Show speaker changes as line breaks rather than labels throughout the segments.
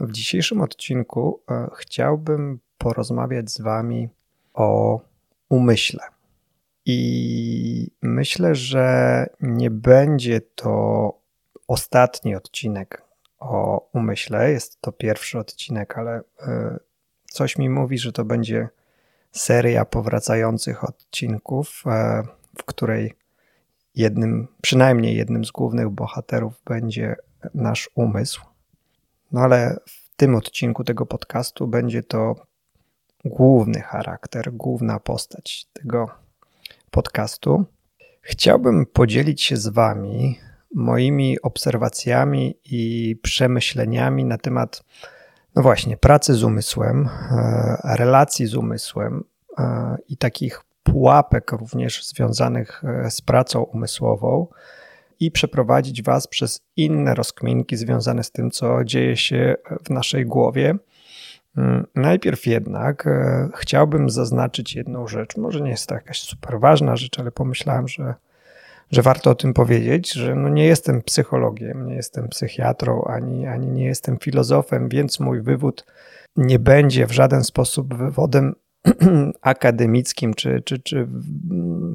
W dzisiejszym odcinku e, chciałbym porozmawiać z Wami o umyśle. I myślę, że nie będzie to ostatni odcinek o umyśle. Jest to pierwszy odcinek, ale e, coś mi mówi, że to będzie seria powracających odcinków, e, w której jednym, przynajmniej jednym z głównych bohaterów będzie nasz umysł. No ale w tym odcinku tego podcastu będzie to główny charakter, główna postać tego podcastu. Chciałbym podzielić się z Wami moimi obserwacjami i przemyśleniami na temat, no właśnie, pracy z umysłem, e, relacji z umysłem e, i takich pułapek również związanych e, z pracą umysłową i przeprowadzić Was przez inne rozkminki związane z tym, co dzieje się w naszej głowie. Mm, najpierw jednak e, chciałbym zaznaczyć jedną rzecz. Może nie jest to jakaś super ważna rzecz, ale pomyślałem, że, że warto o tym powiedzieć, że no nie jestem psychologiem, nie jestem psychiatrą, ani, ani nie jestem filozofem, więc mój wywód nie będzie w żaden sposób wywodem akademickim, czy, czy, czy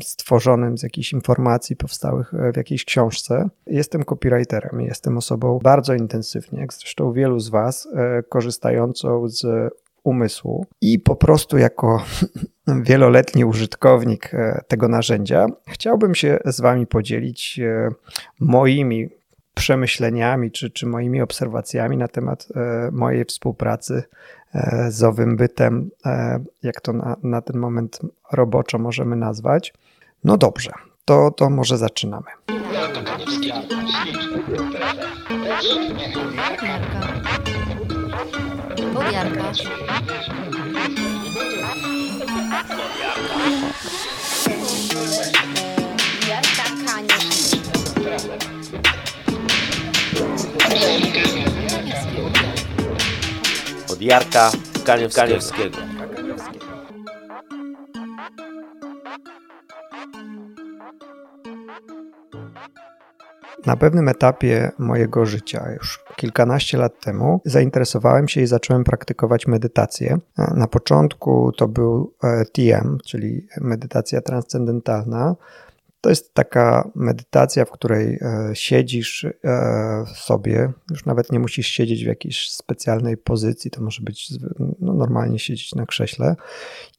stworzonym z jakichś informacji powstałych w jakiejś książce. Jestem copywriterem, jestem osobą bardzo intensywnie, jak zresztą wielu z Was, e, korzystającą z umysłu i po prostu jako wieloletni użytkownik e, tego narzędzia chciałbym się z Wami podzielić e, moimi przemyśleniami czy, czy moimi obserwacjami na temat mojej współpracy E, z owym bytem, e, jak to na, na ten moment roboczo możemy nazwać. No dobrze, to, to może zaczynamy. Podjarka.
od Jarka Kaniewskiego.
Na pewnym etapie mojego życia, już kilkanaście lat temu, zainteresowałem się i zacząłem praktykować medytację. Na początku to był e, TM, czyli medytacja transcendentalna. To jest taka medytacja, w której e, siedzisz e, sobie, już nawet nie musisz siedzieć w jakiejś specjalnej pozycji, to może być no, normalnie siedzieć na krześle.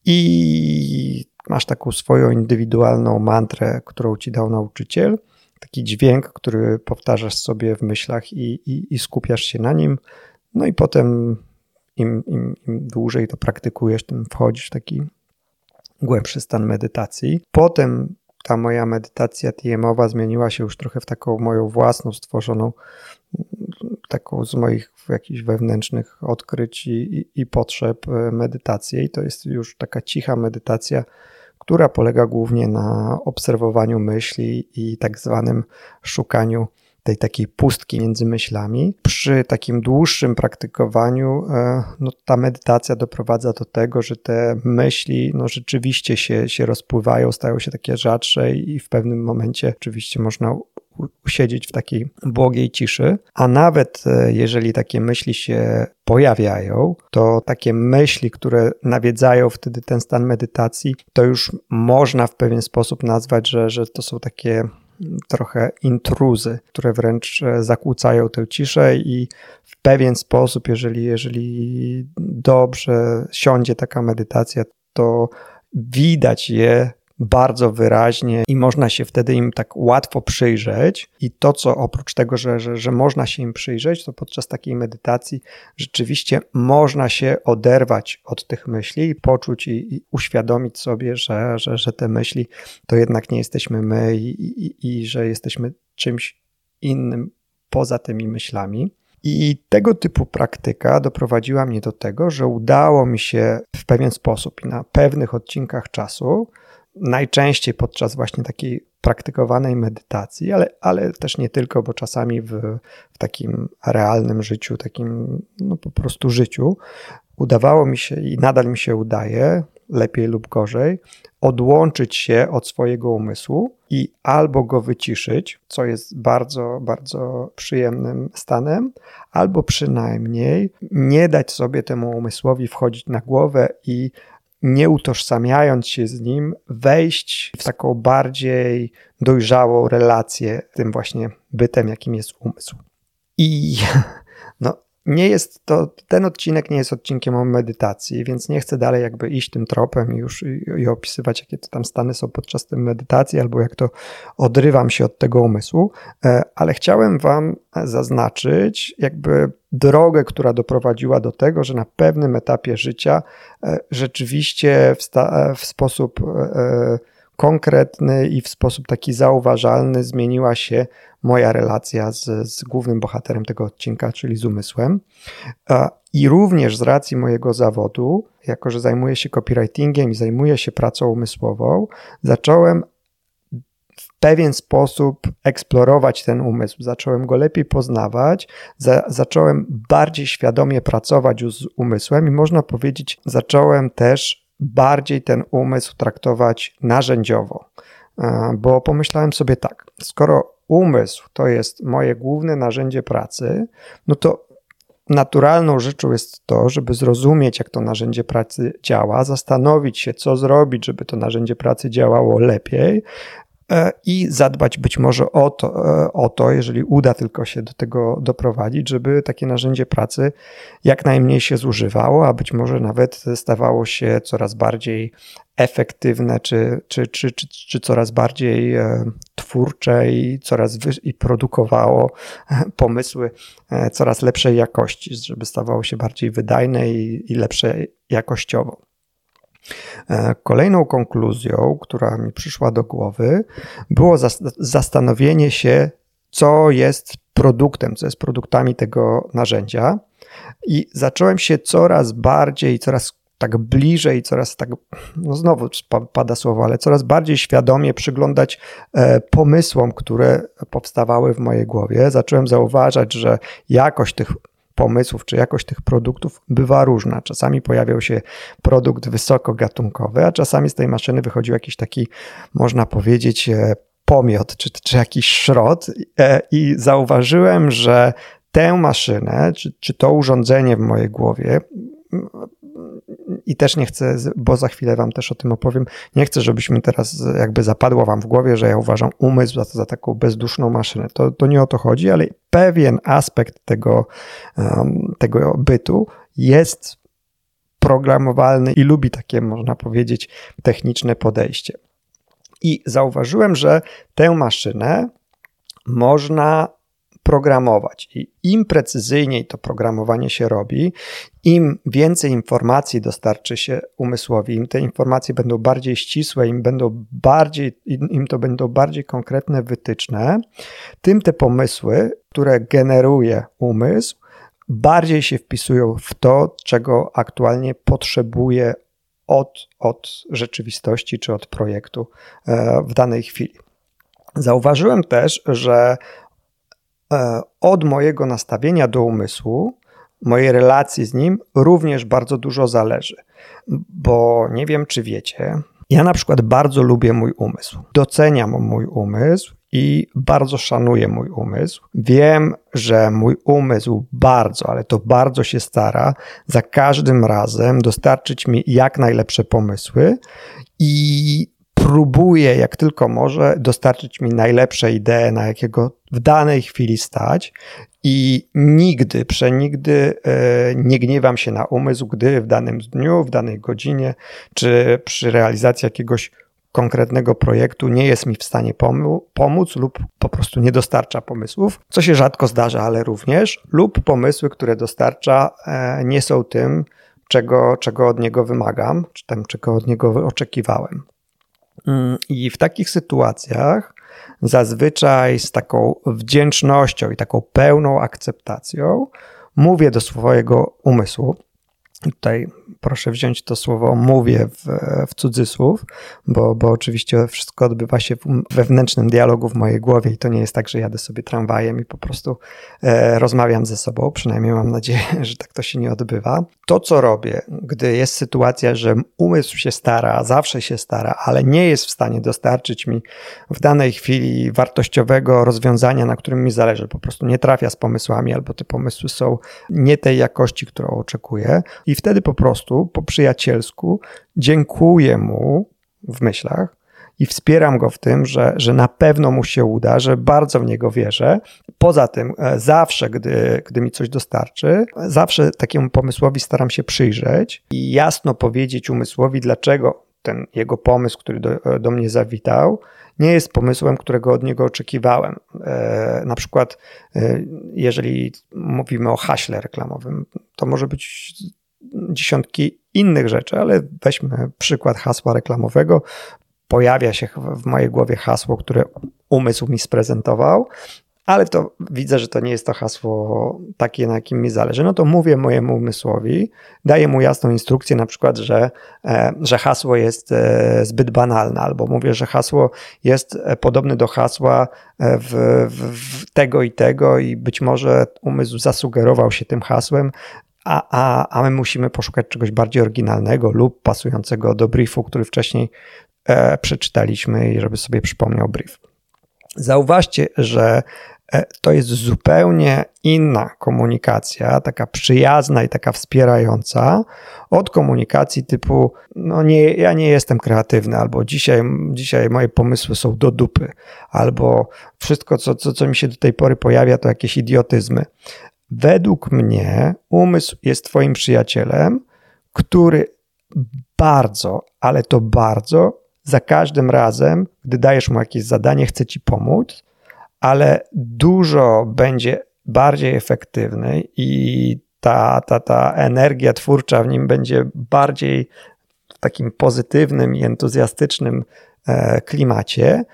I masz taką swoją indywidualną mantrę, którą ci dał nauczyciel, taki dźwięk, który powtarzasz sobie w myślach i, i, i skupiasz się na nim, no i potem im, im, im dłużej to praktykujesz, tym wchodzisz w taki głębszy stan medytacji. Potem ta moja medytacja TM-owa zmieniła się już trochę w taką moją własną, stworzoną, taką z moich jakichś wewnętrznych odkryć i, i, i potrzeb e, medytację. I to jest już taka cicha medytacja, która polega głównie na obserwowaniu myśli i tak zwanym szukaniu tej takiej pustki między myślami. Przy takim dłuższym praktykowaniu e, no, ta medytacja doprowadza do tego, że te myśli no, rzeczywiście się, się rozpływają, stają się takie rzadsze i w pewnym momencie oczywiście można usiedzieć w takiej błogiej ciszy, a nawet e, jeżeli takie myśli się pojawiają, to takie myśli, które nawiedzają wtedy ten stan medytacji, to już można w pewien sposób nazwać, że, że to są takie trochę intruzy, które wręcz e, zakłócają tę ciszę i w pewien sposób, jeżeli, jeżeli dobrze siądzie taka medytacja, to widać je bardzo wyraźnie i można się wtedy im tak łatwo przyjrzeć. I to, co oprócz tego, że, że, że można się im przyjrzeć, to podczas takiej medytacji rzeczywiście można się oderwać od tych myśli i poczuć i, i uświadomić sobie, że, że, że te myśli to jednak nie jesteśmy my i, i, i że jesteśmy czymś innym poza tymi myślami. I tego typu praktyka doprowadziła mnie do tego, że udało mi się w pewien sposób i na pewnych odcinkach czasu najczęściej podczas właśnie takiej praktykowanej medytacji, ale, ale też nie tylko, bo czasami w, w takim realnym życiu, takim no po prostu życiu, udawało mi się i nadal mi się udaje lepiej lub gorzej, odłączyć się od swojego umysłu i albo go wyciszyć, co jest bardzo, bardzo przyjemnym stanem, albo przynajmniej nie dać sobie temu umysłowi wchodzić na głowę i nie utożsamiając się z nim, wejść w taką bardziej dojrzałą relację z tym właśnie bytem, jakim jest umysł. I nie jest to, ten odcinek nie jest odcinkiem o medytacji, więc nie chcę dalej jakby iść tym tropem i już i, i opisywać, jakie to tam stany są podczas tej medytacji, albo jak to odrywam się od tego umysłu, e, ale chciałem Wam zaznaczyć jakby drogę, która doprowadziła do tego, że na pewnym etapie życia e, rzeczywiście w, w sposób e, konkretny i w sposób taki zauważalny zmieniła się moja relacja z, z głównym bohaterem tego odcinka, czyli z umysłem. I również z racji mojego zawodu, jako że zajmuję się copywritingiem i zajmuję się pracą umysłową, zacząłem w pewien sposób eksplorować ten umysł. Zacząłem go lepiej poznawać, za, zacząłem bardziej świadomie pracować z umysłem i można powiedzieć, zacząłem też bardziej ten umysł traktować narzędziowo. Bo pomyślałem sobie tak, skoro umysł to jest moje główne narzędzie pracy, no to naturalną rzeczą jest to, żeby zrozumieć, jak to narzędzie pracy działa, zastanowić się, co zrobić, żeby to narzędzie pracy działało lepiej, E, i zadbać być może o to, e, o to, jeżeli uda tylko się do tego doprowadzić, żeby takie narzędzie pracy jak najmniej się zużywało, a być może nawet stawało się coraz bardziej efektywne, czy, czy, czy, czy, czy coraz bardziej e, twórcze i coraz wyż, i produkowało pomysły coraz lepszej jakości, żeby stawało się bardziej wydajne i, i lepsze jakościowo. E, kolejną konkluzją, która mi przyszła do głowy, było zastanowienie się, co jest produktem, co jest produktami tego narzędzia. I zacząłem się coraz bardziej, coraz tak bliżej, coraz tak, no znowu pada słowo, ale coraz bardziej świadomie przyglądać e, pomysłom, które powstawały w mojej głowie. Zacząłem zauważać, że jakość tych pomysłów czy jakość tych produktów bywa różna. Czasami pojawiał się produkt wysokogatunkowy, a czasami z tej maszyny wychodził jakiś taki, można powiedzieć, e, pomiot czy, czy jakiś szrot. E, I zauważyłem, że tę maszynę, czy, czy to urządzenie w mojej głowie i też nie chcę, bo za chwilę wam też o tym opowiem, nie chcę, żebyśmy teraz jakby zapadło wam w głowie, że ja uważam umysł za, za taką bezduszną maszynę. To, to nie o to chodzi, ale pewien aspekt tego, um, tego bytu jest programowalny i lubi takie, można powiedzieć, techniczne podejście. I zauważyłem, że tę maszynę można programować. I im precyzyjniej to programowanie się robi, im więcej informacji dostarczy się umysłowi, im te informacje będą bardziej ścisłe, im, będą bardziej, im to będą bardziej konkretne wytyczne, tym te pomysły, które generuje umysł, bardziej się wpisują w to, czego aktualnie potrzebuje od, od rzeczywistości czy od projektu e, w danej chwili. Zauważyłem też, że od mojego nastawienia do umysłu, mojej relacji z nim również bardzo dużo zależy. Bo nie wiem, czy wiecie, ja na przykład bardzo lubię mój umysł. Doceniam mój umysł i bardzo szanuję mój umysł. Wiem, że mój umysł bardzo, ale to bardzo się stara za każdym razem dostarczyć mi jak najlepsze pomysły i próbuje jak tylko może dostarczyć mi najlepsze idee, na jakiego w danej chwili stać i nigdy, przenigdy e, nie gniewam się na umysł, gdy w danym dniu, w danej godzinie, czy przy realizacji jakiegoś konkretnego projektu nie jest mi w stanie pomóc lub po prostu nie dostarcza pomysłów, co się rzadko zdarza, ale również, lub pomysły, które dostarcza, e, nie są tym, czego, czego od niego wymagam, czy tam, czego od niego oczekiwałem. Mm, I w takich sytuacjach zazwyczaj z taką wdzięcznością i taką pełną akceptacją mówię do swojego umysłu. Tutaj proszę wziąć to słowo mówię w, w cudzysłów, bo, bo oczywiście wszystko odbywa się w wewnętrznym dialogu w mojej głowie i to nie jest tak, że jadę sobie tramwajem i po prostu e, rozmawiam ze sobą, przynajmniej mam nadzieję, że tak to się nie odbywa. To, co robię, gdy jest sytuacja, że umysł się stara, zawsze się stara, ale nie jest w stanie dostarczyć mi w danej chwili wartościowego rozwiązania, na którym mi zależy, po prostu nie trafia z pomysłami albo te pomysły są nie tej jakości, którą oczekuję i wtedy po prostu po przyjacielsku dziękuję mu w myślach i wspieram go w tym, że, że na pewno mu się uda, że bardzo w niego wierzę. Poza tym, e, zawsze, gdy, gdy mi coś dostarczy, zawsze takiemu pomysłowi staram się przyjrzeć i jasno powiedzieć umysłowi, dlaczego ten jego pomysł, który do, e, do mnie zawitał, nie jest pomysłem, którego od niego oczekiwałem. E, na przykład, jeżeli mówimy o haśle reklamowym, to może być dziesiątki innych rzeczy, ale weźmy przykład hasła reklamowego. Pojawia się w mojej głowie hasło, które umysł mi sprezentował, ale to widzę, że to nie jest to hasło takie, na jakim mi zależy. No to mówię mojemu umysłowi, daję mu jasną instrukcję, na przykład, że, e, że hasło jest e, zbyt banalne, albo mówię, że hasło jest e, podobne do hasła w, w, w tego i tego, i być może umysł zasugerował się tym hasłem, a, a, a my musimy poszukać czegoś bardziej oryginalnego lub pasującego do briefu, który wcześniej e, przeczytaliśmy i żeby sobie przypomniał brief. Zauważcie, że e, to jest zupełnie inna komunikacja, taka przyjazna i taka wspierająca od komunikacji typu no nie, ja nie jestem kreatywny, albo dzisiaj, dzisiaj moje pomysły są do dupy, albo wszystko, co, co, co mi się do tej pory pojawia, to jakieś idiotyzmy. Według mnie umysł jest Twoim przyjacielem, który bardzo, ale to bardzo, za każdym razem, gdy dajesz mu jakieś zadanie, chce Ci pomóc, ale dużo będzie bardziej efektywny i ta, ta, ta energia twórcza w nim będzie bardziej w takim pozytywnym i entuzjastycznym e, klimacie,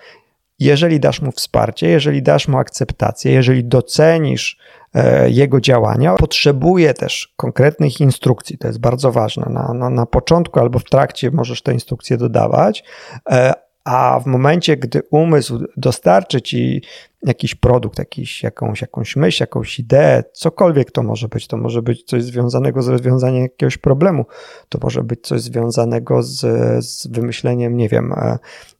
jeżeli dasz mu wsparcie, jeżeli dasz mu akceptację, jeżeli docenisz E, jego działania. Potrzebuje też konkretnych instrukcji, to jest bardzo ważne. Na, na, na początku albo w trakcie możesz te instrukcje dodawać, e, a w momencie, gdy umysł dostarczy ci jakiś produkt, jakiś, jakąś, jakąś myśl, jakąś ideę, cokolwiek to może być, to może być coś związanego z rozwiązaniem jakiegoś problemu, to może być coś związanego z, z wymyśleniem, nie wiem, e,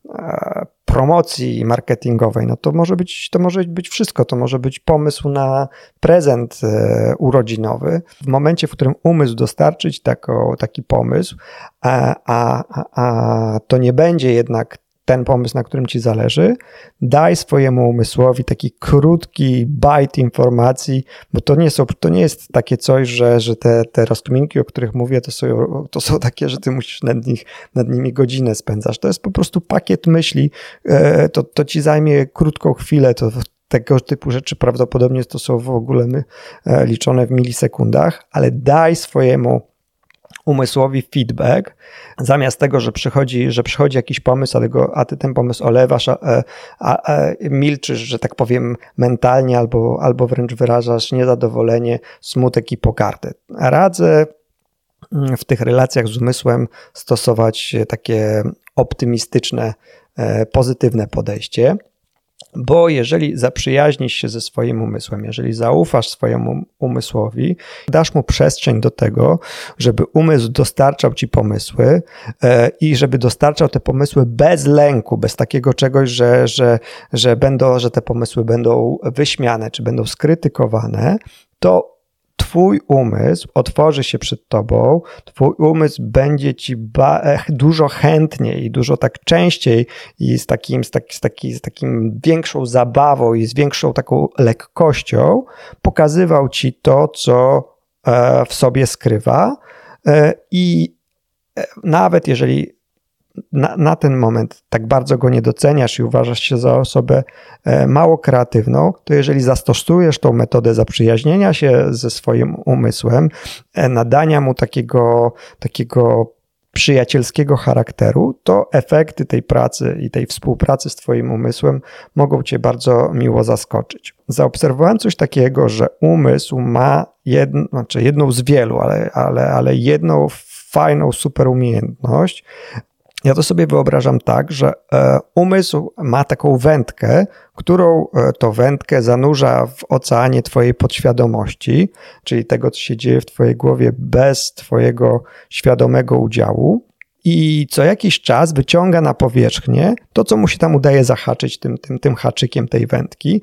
e, promocji marketingowej, no to może być, to może być wszystko, to może być pomysł na prezent e, urodzinowy. W momencie, w którym umysł dostarczyć tako, taki pomysł, a, a, a to nie będzie jednak ten pomysł, na którym ci zależy, daj swojemu umysłowi taki krótki bajt informacji, bo to nie, są, to nie jest takie coś, że, że te, te rozkminki, o których mówię, to są, to są takie, że ty musisz nad, nich, nad nimi godzinę spędzasz. To jest po prostu pakiet myśli, e, to, to ci zajmie krótką chwilę, to tego typu rzeczy prawdopodobnie to są w ogóle e, liczone w milisekundach, ale daj swojemu umysłowi feedback, zamiast tego, że przychodzi, że przychodzi jakiś pomysł, a, tego, a ty ten pomysł olewasz, a, a, a, milczysz, że tak powiem, mentalnie albo, albo wręcz wyrażasz niezadowolenie, smutek i pogardę. Radzę mm, w tych relacjach z umysłem stosować takie optymistyczne, e, pozytywne podejście. Bo jeżeli zaprzyjaźnisz się ze swoim umysłem, jeżeli zaufasz swojemu umysłowi, dasz mu przestrzeń do tego, żeby umysł dostarczał ci pomysły e, i żeby dostarczał te pomysły bez lęku, bez takiego czegoś, że, że, że, będą, że te pomysły będą wyśmiane czy będą skrytykowane, to Twój umysł otworzy się przed Tobą, Twój umysł będzie Ci dużo chętniej, dużo tak częściej i z takim, z, taki, z, taki, z takim większą zabawą i z większą taką lekkością pokazywał Ci to, co e, w sobie skrywa. E, I e, nawet jeżeli na, na, ten moment tak bardzo go nie doceniasz i uważasz się za osobę e, mało kreatywną, to jeżeli zastosujesz tą metodę zaprzyjaźnienia się ze swoim umysłem, e, nadania mu takiego, takiego przyjacielskiego charakteru, to efekty tej pracy i tej współpracy z Twoim umysłem mogą Cię bardzo miło zaskoczyć. Zaobserwowałem coś takiego, że umysł ma jedno, znaczy jedną z wielu, ale, ale, ale jedną fajną super umiejętność, ja to sobie wyobrażam tak, że e, umysł ma taką wędkę, którą e, to wędkę zanurza w oceanie Twojej podświadomości, czyli tego, co się dzieje w Twojej głowie bez Twojego świadomego udziału. I co jakiś czas wyciąga na powierzchnię to, co mu się tam udaje zahaczyć tym, tym, tym haczykiem tej wędki.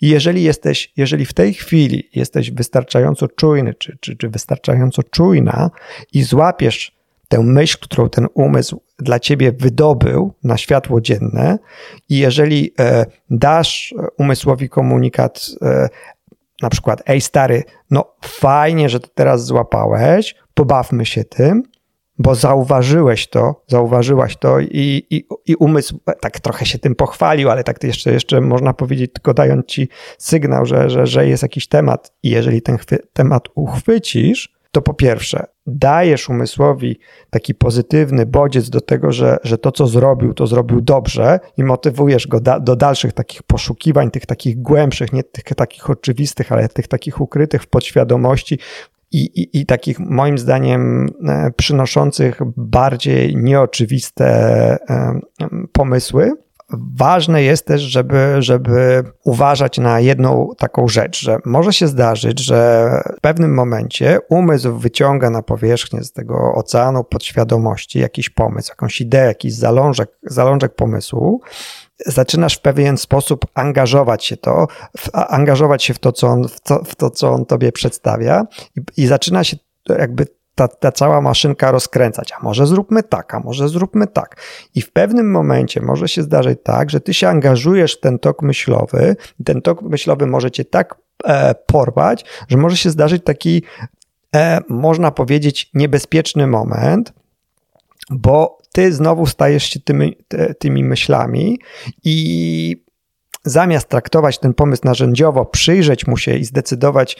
I jeżeli jesteś, jeżeli w tej chwili jesteś wystarczająco czujny, czy, czy, czy wystarczająco czujna i złapiesz tę myśl, którą ten umysł dla ciebie wydobył na światło dzienne, i jeżeli e, dasz umysłowi komunikat, e, na przykład, ej stary, no fajnie, że to teraz złapałeś, pobawmy się tym, bo zauważyłeś to, zauważyłaś to i, i, i umysł tak trochę się tym pochwalił, ale tak jeszcze, jeszcze można powiedzieć, tylko dając ci sygnał, że, że, że jest jakiś temat i jeżeli ten temat uchwycisz, to po pierwsze, dajesz umysłowi taki pozytywny bodziec do tego, że, że to, co zrobił, to zrobił dobrze i motywujesz go da, do dalszych takich poszukiwań, tych takich głębszych, nie tych takich oczywistych, ale tych takich ukrytych w podświadomości, i, i, i, takich moim zdaniem e, przynoszących bardziej nieoczywiste e, pomysły. Ważne jest też, żeby, żeby uważać na jedną taką rzecz, że może się zdarzyć, że w pewnym momencie umysł wyciąga na powierzchnię z tego oceanu podświadomości jakiś pomysł, jakąś ideę, jakiś zalążek, zalążek pomysłu. Zaczynasz w pewien sposób angażować się to, w, angażować się w to, co on, w to, w to, co on tobie przedstawia i, i zaczyna się jakby ta, ta cała maszynka rozkręcać. A może zróbmy tak, a może zróbmy tak. I w pewnym momencie może się zdarzyć tak, że ty się angażujesz w ten tok myślowy, ten tok myślowy może cię tak e, porwać, że może się zdarzyć taki, e, można powiedzieć, niebezpieczny moment, bo ty znowu stajesz się tymi, tymi myślami i zamiast traktować ten pomysł narzędziowo, przyjrzeć mu się i zdecydować,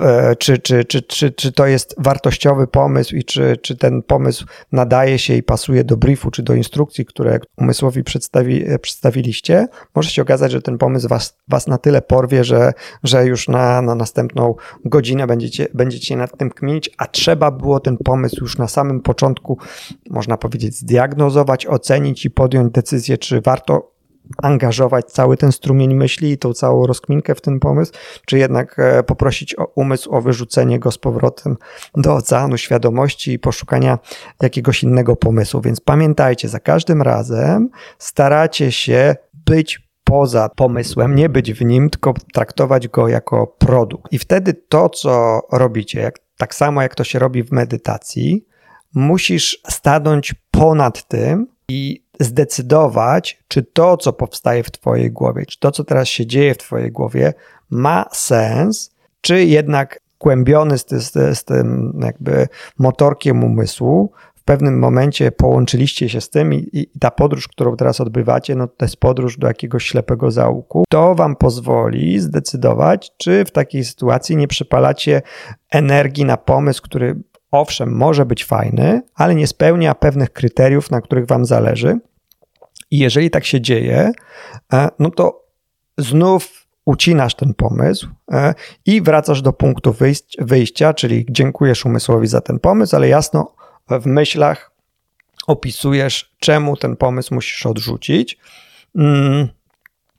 e, czy, czy, czy, czy, czy to jest wartościowy pomysł i czy, czy ten pomysł nadaje się i pasuje do briefu, czy do instrukcji, które umysłowi przedstawi, e, przedstawiliście, może się okazać, że ten pomysł was, was na tyle porwie, że, że już na, na następną godzinę będziecie, będziecie nad tym kminić, a trzeba było ten pomysł już na samym początku, można powiedzieć, zdiagnozować, ocenić i podjąć decyzję, czy warto angażować cały ten strumień myśli i tą całą rozkminkę w ten pomysł, czy jednak e, poprosić o umysł o wyrzucenie go z powrotem do oceanu świadomości i poszukania jakiegoś innego pomysłu. Więc pamiętajcie, za każdym razem staracie się być poza pomysłem, nie być w nim, tylko traktować go jako produkt. I wtedy to, co robicie, jak, tak samo jak to się robi w medytacji, musisz stanąć ponad tym i zdecydować, czy to, co powstaje w Twojej głowie, czy to, co teraz się dzieje w Twojej głowie, ma sens, czy jednak kłębiony z, z, z tym jakby motorkiem umysłu, w pewnym momencie połączyliście się z tym i, i, ta podróż, którą teraz odbywacie, no to jest podróż do jakiegoś ślepego zaułku. To wam pozwoli zdecydować, czy w takiej sytuacji nie przepalacie energii na pomysł, który owszem, może być fajny, ale nie spełnia pewnych kryteriów, na których Wam zależy. I jeżeli tak się dzieje, e, no to znów ucinasz ten pomysł e, i wracasz do punktu wyjścia, czyli dziękujesz umysłowi za ten pomysł, ale jasno w myślach opisujesz, czemu ten pomysł musisz odrzucić.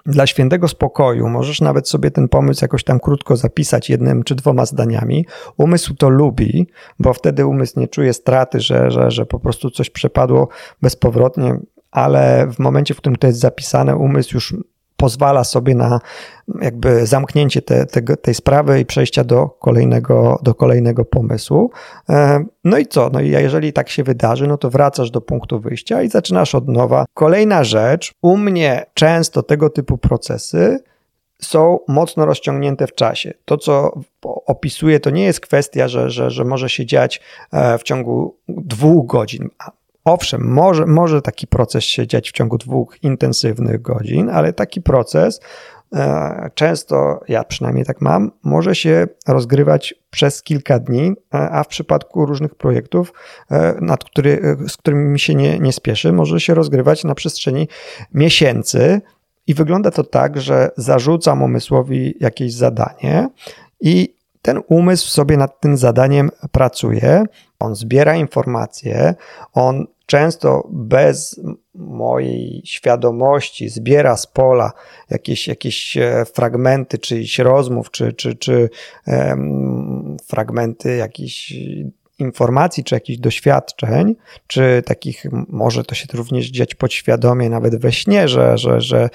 Dla świętego spokoju możesz nawet sobie ten pomysł jakoś tam krótko zapisać jednym czy dwoma zdaniami. Umysł to lubi, bo wtedy umysł nie czuje straty, że, że, że po prostu coś przepadło bezpowrotnie, ale w momencie, w którym to jest zapisane, umysł już pozwala sobie na jakby zamknięcie te, te, tej sprawy i przejścia do kolejnego, do kolejnego pomysłu. E, no i co? No i jeżeli tak się wydarzy, no to wracasz do punktu wyjścia i zaczynasz od nowa. Kolejna rzecz, u mnie często tego typu procesy są mocno rozciągnięte w czasie. To, co opisuję, to nie jest kwestia, że, że, że może się dziać e, w ciągu dwóch godzin. Owszem, może, może taki proces się dziać w ciągu dwóch intensywnych godzin, ale taki proces e, często, ja przynajmniej tak mam, może się rozgrywać przez kilka dni, a w przypadku różnych projektów, nad który, z którymi mi się nie, nie spieszy, może się rozgrywać na przestrzeni miesięcy. I wygląda to tak, że zarzucam umysłowi jakieś zadanie i ten umysł sobie nad tym zadaniem pracuje, on zbiera informacje, on często bez mojej świadomości zbiera z pola jakieś, jakieś e, fragmenty czyichś rozmów, czy, czy, czy um, fragmenty jakichś informacji, czy jakichś doświadczeń, czy takich, może to się również dziać podświadomie, nawet we śnie, że, że, że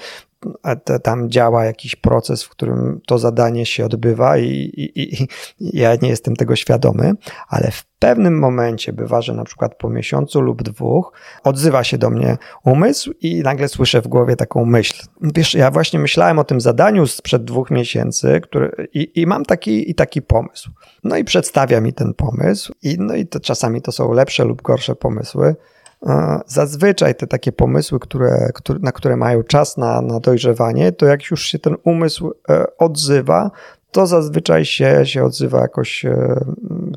tam działa jakiś proces, w którym to zadanie się odbywa i, i, i, ja nie jestem tego świadomy, ale w pewnym momencie bywa, że na przykład po miesiącu lub dwóch odzywa się do mnie umysł i nagle słyszę w głowie taką myśl. Wiesz, ja właśnie myślałem o tym zadaniu sprzed dwóch miesięcy który, i, i mam taki i taki pomysł. No i przedstawia mi ten pomysł i, no i to czasami to są lepsze lub gorsze pomysły. Zazwyczaj te takie pomysły, które, które, na które mają czas na, na dojrzewanie, to jak już się ten umysł e, odzywa, to zazwyczaj się, się odzywa jakoś, e,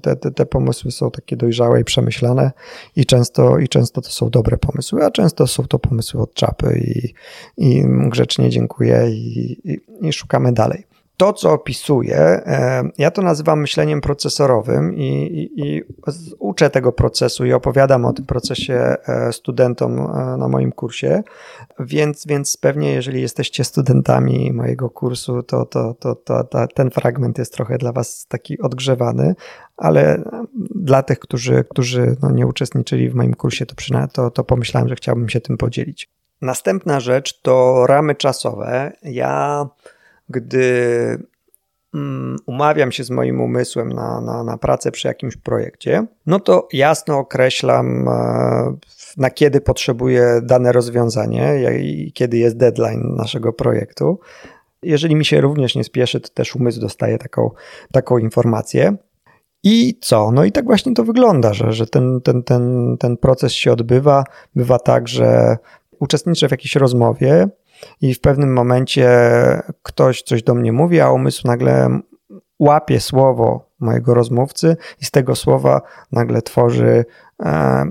te, te, te pomysły są takie dojrzałe i przemyślane i często, i często to są dobre pomysły, a często są to pomysły od czapy i, i grzecznie dziękuję i, i, i szukamy dalej to, co opisuję, e, ja to nazywam myśleniem procesorowym i, i, i, uczę tego procesu i opowiadam o tym procesie e, studentom e, na moim kursie, więc, więc pewnie jeżeli jesteście studentami mojego kursu, to, to, to, to, to ten fragment jest trochę dla Was taki odgrzewany, ale dla tych, którzy, którzy no nie uczestniczyli w moim kursie, to, to, to pomyślałem, że chciałbym się tym podzielić. Następna rzecz to ramy czasowe. Ja gdy mm, umawiam się z moim umysłem na, na, na pracę przy jakimś projekcie, no to jasno określam, e, na kiedy potrzebuję dane rozwiązanie i kiedy jest deadline naszego projektu. Jeżeli mi się również nie spieszy, to też umysł dostaje taką, taką informację. I co? No i tak właśnie to wygląda, że, że ten, ten, ten, ten proces się odbywa. Bywa tak, że uczestniczę w jakiejś rozmowie, i w pewnym momencie ktoś coś do mnie mówi, a umysł nagle łapie słowo mojego rozmówcy i z tego słowa nagle tworzy E,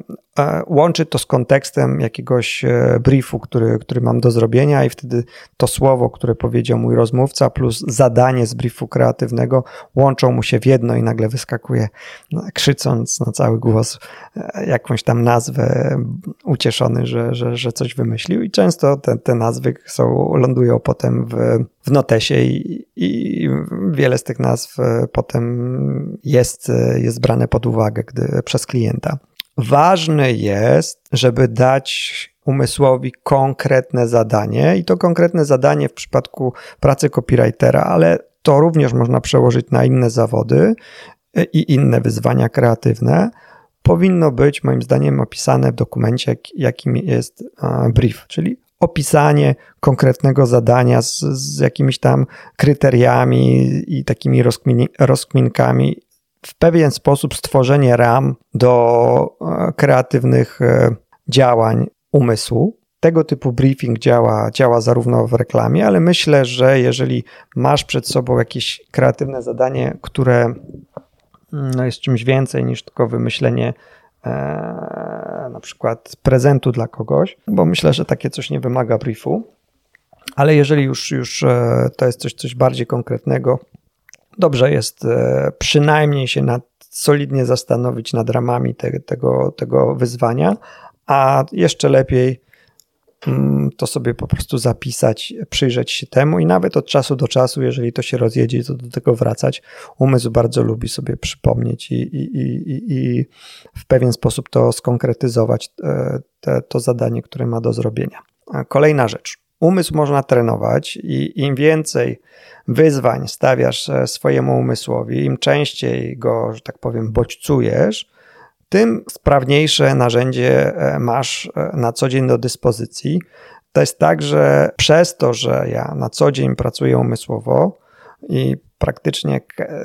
łączy to z kontekstem jakiegoś e, briefu, który, który mam do zrobienia, i wtedy to słowo, które powiedział mój rozmówca, plus zadanie z briefu kreatywnego łączą mu się w jedno i nagle wyskakuje, no, krzycząc na cały głos jakąś tam nazwę, ucieszony, że, że, że coś wymyślił. I często te, te nazwy są, lądują potem w, w notesie, i, i wiele z tych nazw potem jest, jest brane pod uwagę gdy, przez klienta. Ważne jest, żeby dać umysłowi konkretne zadanie i to konkretne zadanie w przypadku pracy copywritera, ale to również można przełożyć na inne zawody i inne wyzwania kreatywne. Powinno być moim zdaniem opisane w dokumencie, jakim jest brief, czyli opisanie konkretnego zadania z, z jakimiś tam kryteriami i takimi rozkmin, rozkminkami w pewien sposób stworzenie ram do e, kreatywnych e, działań umysłu. Tego typu briefing działa, działa zarówno w reklamie, ale myślę, że jeżeli masz przed sobą jakieś kreatywne zadanie, które mm, no jest czymś więcej niż tylko wymyślenie e, na przykład prezentu dla kogoś, bo myślę, że takie coś nie wymaga briefu. Ale jeżeli już, już e, to jest coś, coś bardziej konkretnego, dobrze jest e, przynajmniej się nad, solidnie zastanowić nad ramami te, tego, tego wyzwania, a jeszcze lepiej mm, to sobie po prostu zapisać, przyjrzeć się temu i nawet od czasu do czasu, jeżeli to się rozjedzie, to do tego wracać. Umysł bardzo lubi sobie przypomnieć i, i, i, i w pewien sposób to skonkretyzować, e, te, to zadanie, które ma do zrobienia. Kolejna rzecz. Umysł można trenować i im więcej wyzwań stawiasz e, swojemu umysłowi, im częściej go, że tak powiem, bodźcujesz, tym sprawniejsze narzędzie e, masz e, na co dzień do dyspozycji. To jest tak, że przez to, że ja na co dzień pracuję umysłowo i praktycznie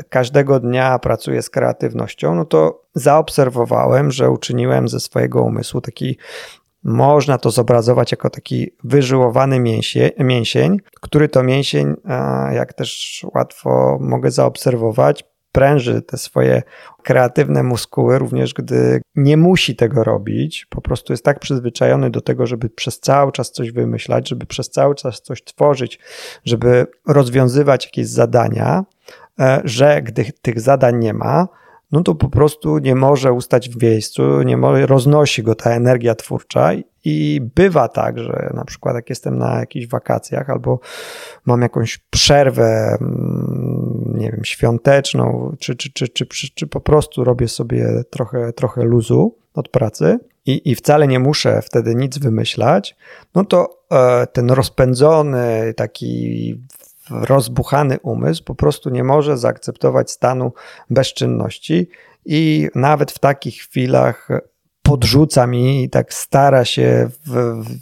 każdego dnia pracuję z kreatywnością, no to zaobserwowałem, że uczyniłem ze swojego umysłu taki można to zobrazować jako taki wyżyłowany mięsie, mięsień, który to mięsień, jak też łatwo mogę zaobserwować, pręży te swoje kreatywne muskuły, również gdy nie musi tego robić, po prostu jest tak przyzwyczajony do tego, żeby przez cały czas coś wymyślać, żeby przez cały czas coś tworzyć, żeby rozwiązywać jakieś zadania, e, że gdy tych zadań nie ma, no to po prostu nie może ustać w miejscu, nie może, roznosi go ta energia twórcza i bywa tak, że na przykład jak jestem na jakichś wakacjach albo mam jakąś przerwę, mm, nie wiem, świąteczną, czy, czy, czy, czy, czy, czy po prostu robię sobie trochę, trochę luzu od pracy i, i wcale nie muszę wtedy nic wymyślać, no to e, ten rozpędzony, taki rozbuchany umysł po prostu nie może zaakceptować stanu bezczynności i nawet w takich chwilach podrzuca mi i tak stara się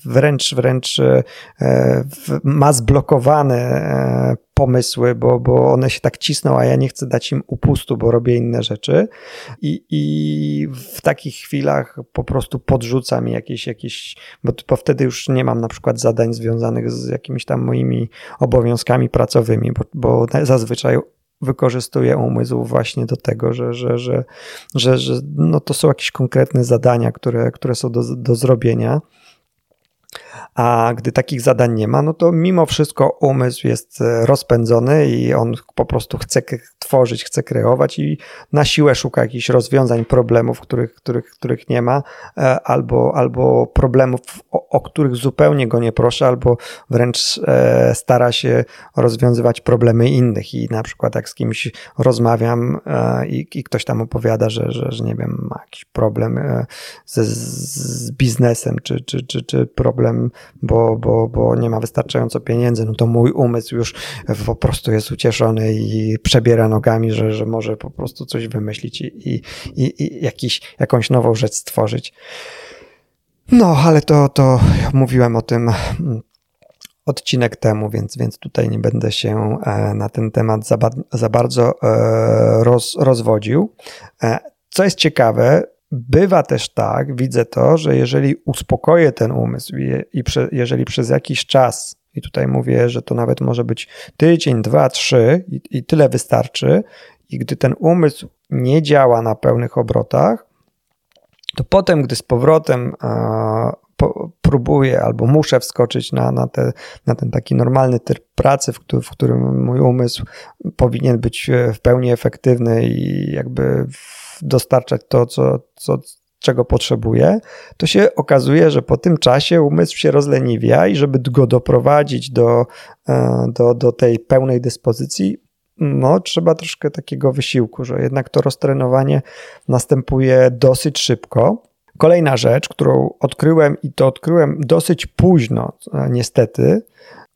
wręcz, wręcz e, ma zblokowane e, pomysły, bo, bo one się tak cisną, a ja nie chcę dać im upustu, bo robię inne rzeczy. I, i w takich chwilach po prostu podrzuca mi jakieś, jakieś bo, bo wtedy już nie mam na przykład zadań związanych z jakimiś tam moimi obowiązkami pracowymi, bo, bo zazwyczaj wykorzystuje umysł właśnie do tego, że, że, że, że, no to są jakieś konkretne zadania, które, które są do, do zrobienia. A gdy takich zadań nie ma, no to mimo wszystko umysł jest e, rozpędzony i on po prostu chce tworzyć, chce kreować i na siłę szuka jakichś rozwiązań problemów, których, których, których nie ma, e, albo, albo problemów, o, o których zupełnie go nie proszę, albo wręcz e, stara się rozwiązywać problemy innych. I na przykład jak z kimś rozmawiam i, i ktoś tam opowiada, że, że, że nie wiem, ma jakiś problem ze, z biznesem, czy, czy, czy, czy problem bo, bo, bo nie ma wystarczająco pieniędzy, no to mój umysł już po prostu jest ucieszony i przebiera nogami, że, że może po prostu coś wymyślić i, i, i jakiś, jakąś nową rzecz stworzyć. No, ale to, to mówiłem o tym mm, odcinek temu, więc, więc tutaj nie będę się e, na ten temat za, za bardzo e, roz, rozwodził. E, co jest ciekawe, Bywa też tak, widzę to, że jeżeli uspokoję ten umysł i, i prze, jeżeli przez jakiś czas, i tutaj mówię, że to nawet może być tydzień, dwa, trzy, i, i tyle wystarczy, i gdy ten umysł nie działa na pełnych obrotach, to potem, gdy z powrotem e, po, próbuję albo muszę wskoczyć na, na, te, na ten taki normalny tryb pracy, w, w którym mój umysł powinien być w pełni efektywny i jakby dostarczać to, co, co, czego potrzebuje, to się okazuje, że po tym czasie umysł się rozleniwia i żeby go doprowadzić do, e, do, do tej pełnej dyspozycji, no, trzeba troszkę takiego wysiłku, że jednak to roztrenowanie następuje dosyć szybko. Kolejna rzecz, którą odkryłem i to odkryłem dosyć późno, e, niestety,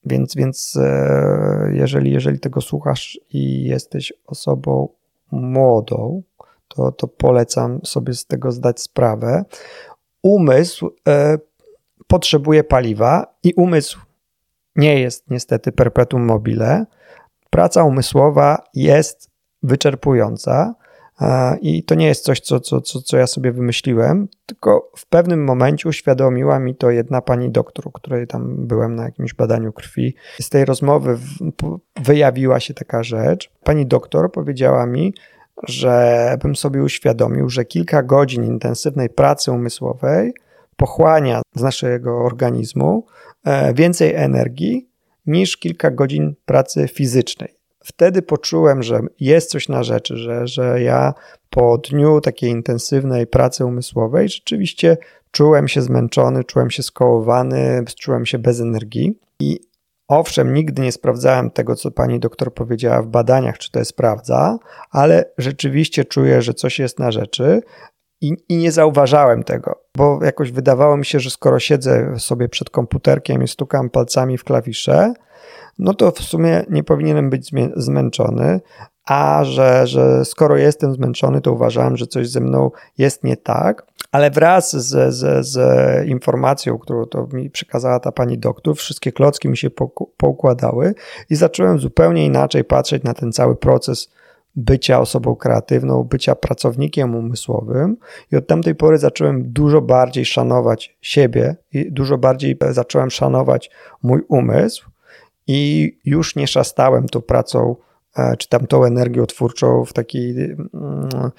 więc, więc e, jeżeli, jeżeli tego słuchasz i jesteś osobą młodą, to, to polecam sobie z tego zdać sprawę. Umysł e, potrzebuje paliwa i umysł nie jest niestety perpetuum mobile. Praca umysłowa jest wyczerpująca. E, I to nie jest coś, co, co, co, co ja sobie wymyśliłem, tylko w pewnym momencie uświadomiła mi to jedna pani doktor, której tam byłem na jakimś badaniu krwi. Z tej rozmowy wyjawiła się taka rzecz. Pani doktor powiedziała mi, żebym sobie uświadomił, że kilka godzin intensywnej pracy umysłowej pochłania z naszego organizmu e, więcej energii niż kilka godzin pracy fizycznej. Wtedy poczułem, że jest coś na rzeczy, że, że ja po dniu takiej intensywnej pracy umysłowej rzeczywiście czułem się zmęczony, czułem się skołowany, czułem się bez energii. I Owszem, nigdy nie sprawdzałem tego, co pani doktor powiedziała w badaniach, czy to jest prawda, ale rzeczywiście czuję, że coś jest na rzeczy i, i, nie zauważałem tego, bo jakoś wydawało mi się, że skoro siedzę sobie przed komputerkiem i stukam palcami w klawisze, no to w sumie nie powinienem być zmęczony, a że, że skoro jestem zmęczony, to uważałem, że coś ze mną jest nie tak. Ale wraz z, z, z informacją, którą to mi przekazała ta pani doktor, wszystkie klocki mi się poukładały i zacząłem zupełnie inaczej patrzeć na ten cały proces bycia osobą kreatywną, bycia pracownikiem umysłowym i od tamtej pory zacząłem dużo bardziej szanować siebie i dużo bardziej zacząłem szanować mój umysł i już nie szastałem tą pracą czy tam tą energią twórczą w taki mm,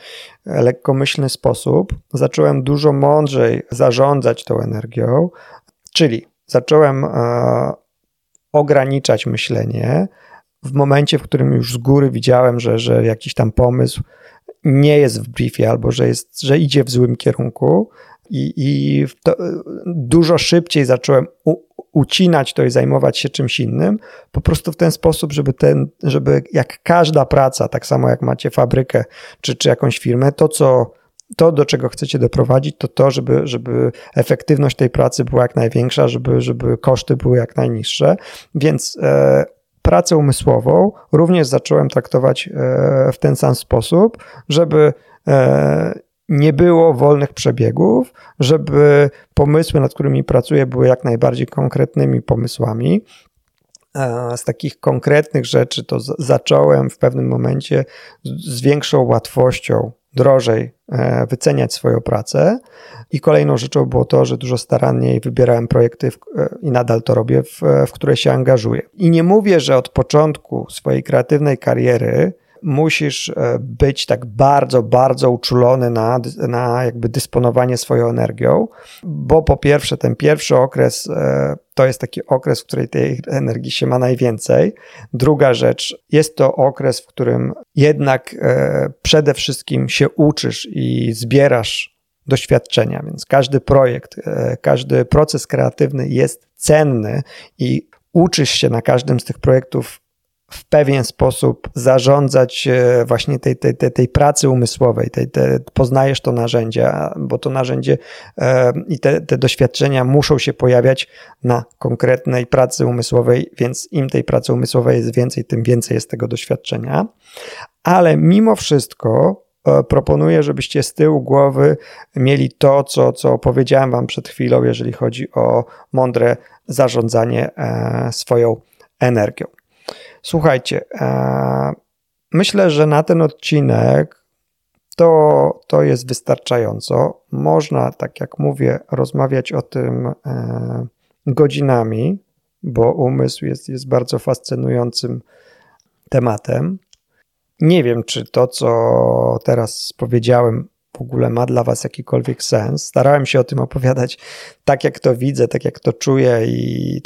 lekkomyślny sposób. Zacząłem dużo mądrzej zarządzać tą energią, czyli zacząłem e, ograniczać myślenie, w momencie, w którym już z góry widziałem, że, że jakiś tam pomysł nie jest w briefie albo że, jest, że idzie w złym kierunku, i, i dużo szybciej zacząłem ucinać to i zajmować się czymś innym, po prostu w ten sposób, żeby, ten, żeby jak każda praca, tak samo jak macie fabrykę czy, czy jakąś firmę, to co to, do czego chcecie doprowadzić, to to, żeby, żeby efektywność tej pracy była jak największa, żeby, żeby koszty były jak najniższe. Więc e, pracę umysłową również zacząłem traktować e, w ten sam sposób, żeby e, nie było wolnych przebiegów, żeby pomysły, nad którymi pracuję, były jak najbardziej konkretnymi pomysłami. E, z takich konkretnych rzeczy to zacząłem w pewnym momencie z większą łatwością drożej e, wyceniać swoją pracę. I kolejną rzeczą było to, że dużo staranniej wybierałem projekty w, e, i nadal to robię, w, w które się angażuję. I nie mówię, że od początku swojej kreatywnej kariery musisz e, być tak bardzo, bardzo uczulony na, na jakby dysponowanie swoją energią, bo po pierwsze, ten pierwszy okres e, to jest taki okres, w której tej energii się ma najwięcej. Druga rzecz, jest to okres, w którym jednak e, przede wszystkim się uczysz i zbierasz doświadczenia, więc każdy projekt, każdy proces kreatywny jest cenny i uczysz się na każdym z tych projektów w pewien sposób zarządzać e, właśnie tej, tej, tej, tej pracy umysłowej, tej, tej, poznajesz to narzędzie, bo to narzędzie e, i te, te doświadczenia muszą się pojawiać na konkretnej pracy umysłowej, więc im tej pracy umysłowej jest więcej, tym więcej jest tego doświadczenia. Ale mimo wszystko e, proponuję, żebyście z tyłu głowy mieli to, co, co powiedziałem Wam przed chwilą, jeżeli chodzi o mądre zarządzanie swoją energią. Słuchajcie, e, myślę, że na ten odcinek to, to jest wystarczająco. Można, tak jak mówię, rozmawiać o tym e, godzinami, bo umysł jest, jest bardzo fascynującym tematem. Nie wiem, czy to, co teraz powiedziałem, w ogóle ma dla Was jakikolwiek sens. Starałem się o tym opowiadać tak, jak to widzę, tak, jak to czuję i,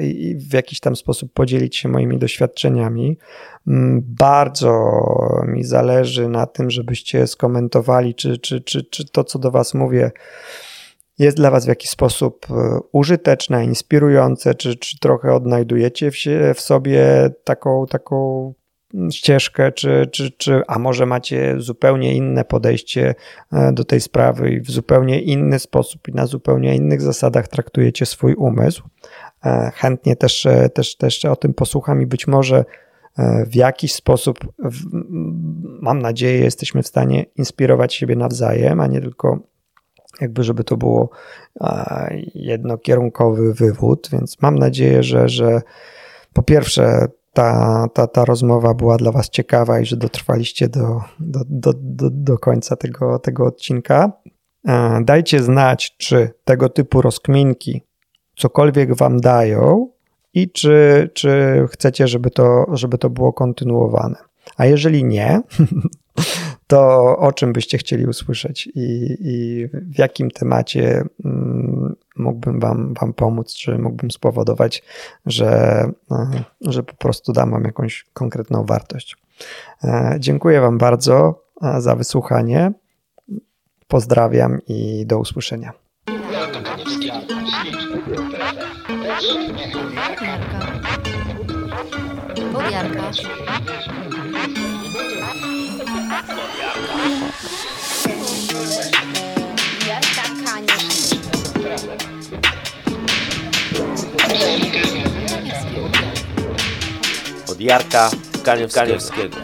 i w jakiś tam sposób podzielić się moimi doświadczeniami. Mm, bardzo mi zależy na tym, żebyście skomentowali, czy, czy, czy, czy to, co do Was mówię, jest dla Was w jakiś sposób e, użyteczne, inspirujące, czy, czy trochę odnajdujecie w, w sobie taką, taką ścieżkę, czy, czy, czy, a może macie zupełnie inne podejście e, do tej sprawy i w zupełnie inny sposób i na zupełnie innych zasadach traktujecie swój umysł. E, chętnie też, e, też, też o tym posłucham i być może w jakiś sposób, mam nadzieję, jesteśmy w stanie inspirować siebie nawzajem, a nie tylko jakby, żeby to było jednokierunkowy wywód, więc mam nadzieję, że, że po pierwsze ta, ta, ta rozmowa była dla Was ciekawa i że dotrwaliście do, do, do, do, do końca tego, tego odcinka. E, dajcie znać, czy tego typu rozkminki cokolwiek Wam dają i czy, czy chcecie, żeby to, żeby to było kontynuowane. A jeżeli nie, to o czym byście chcieli usłyszeć i, i w jakim temacie mm, mógłbym wam, wam pomóc, czy mógłbym spowodować, że, e, że po prostu dam wam jakąś konkretną wartość. E, dziękuję wam bardzo e, za wysłuchanie. Pozdrawiam i do usłyszenia. Podjarka.
Od Jarka Kaniewskiego.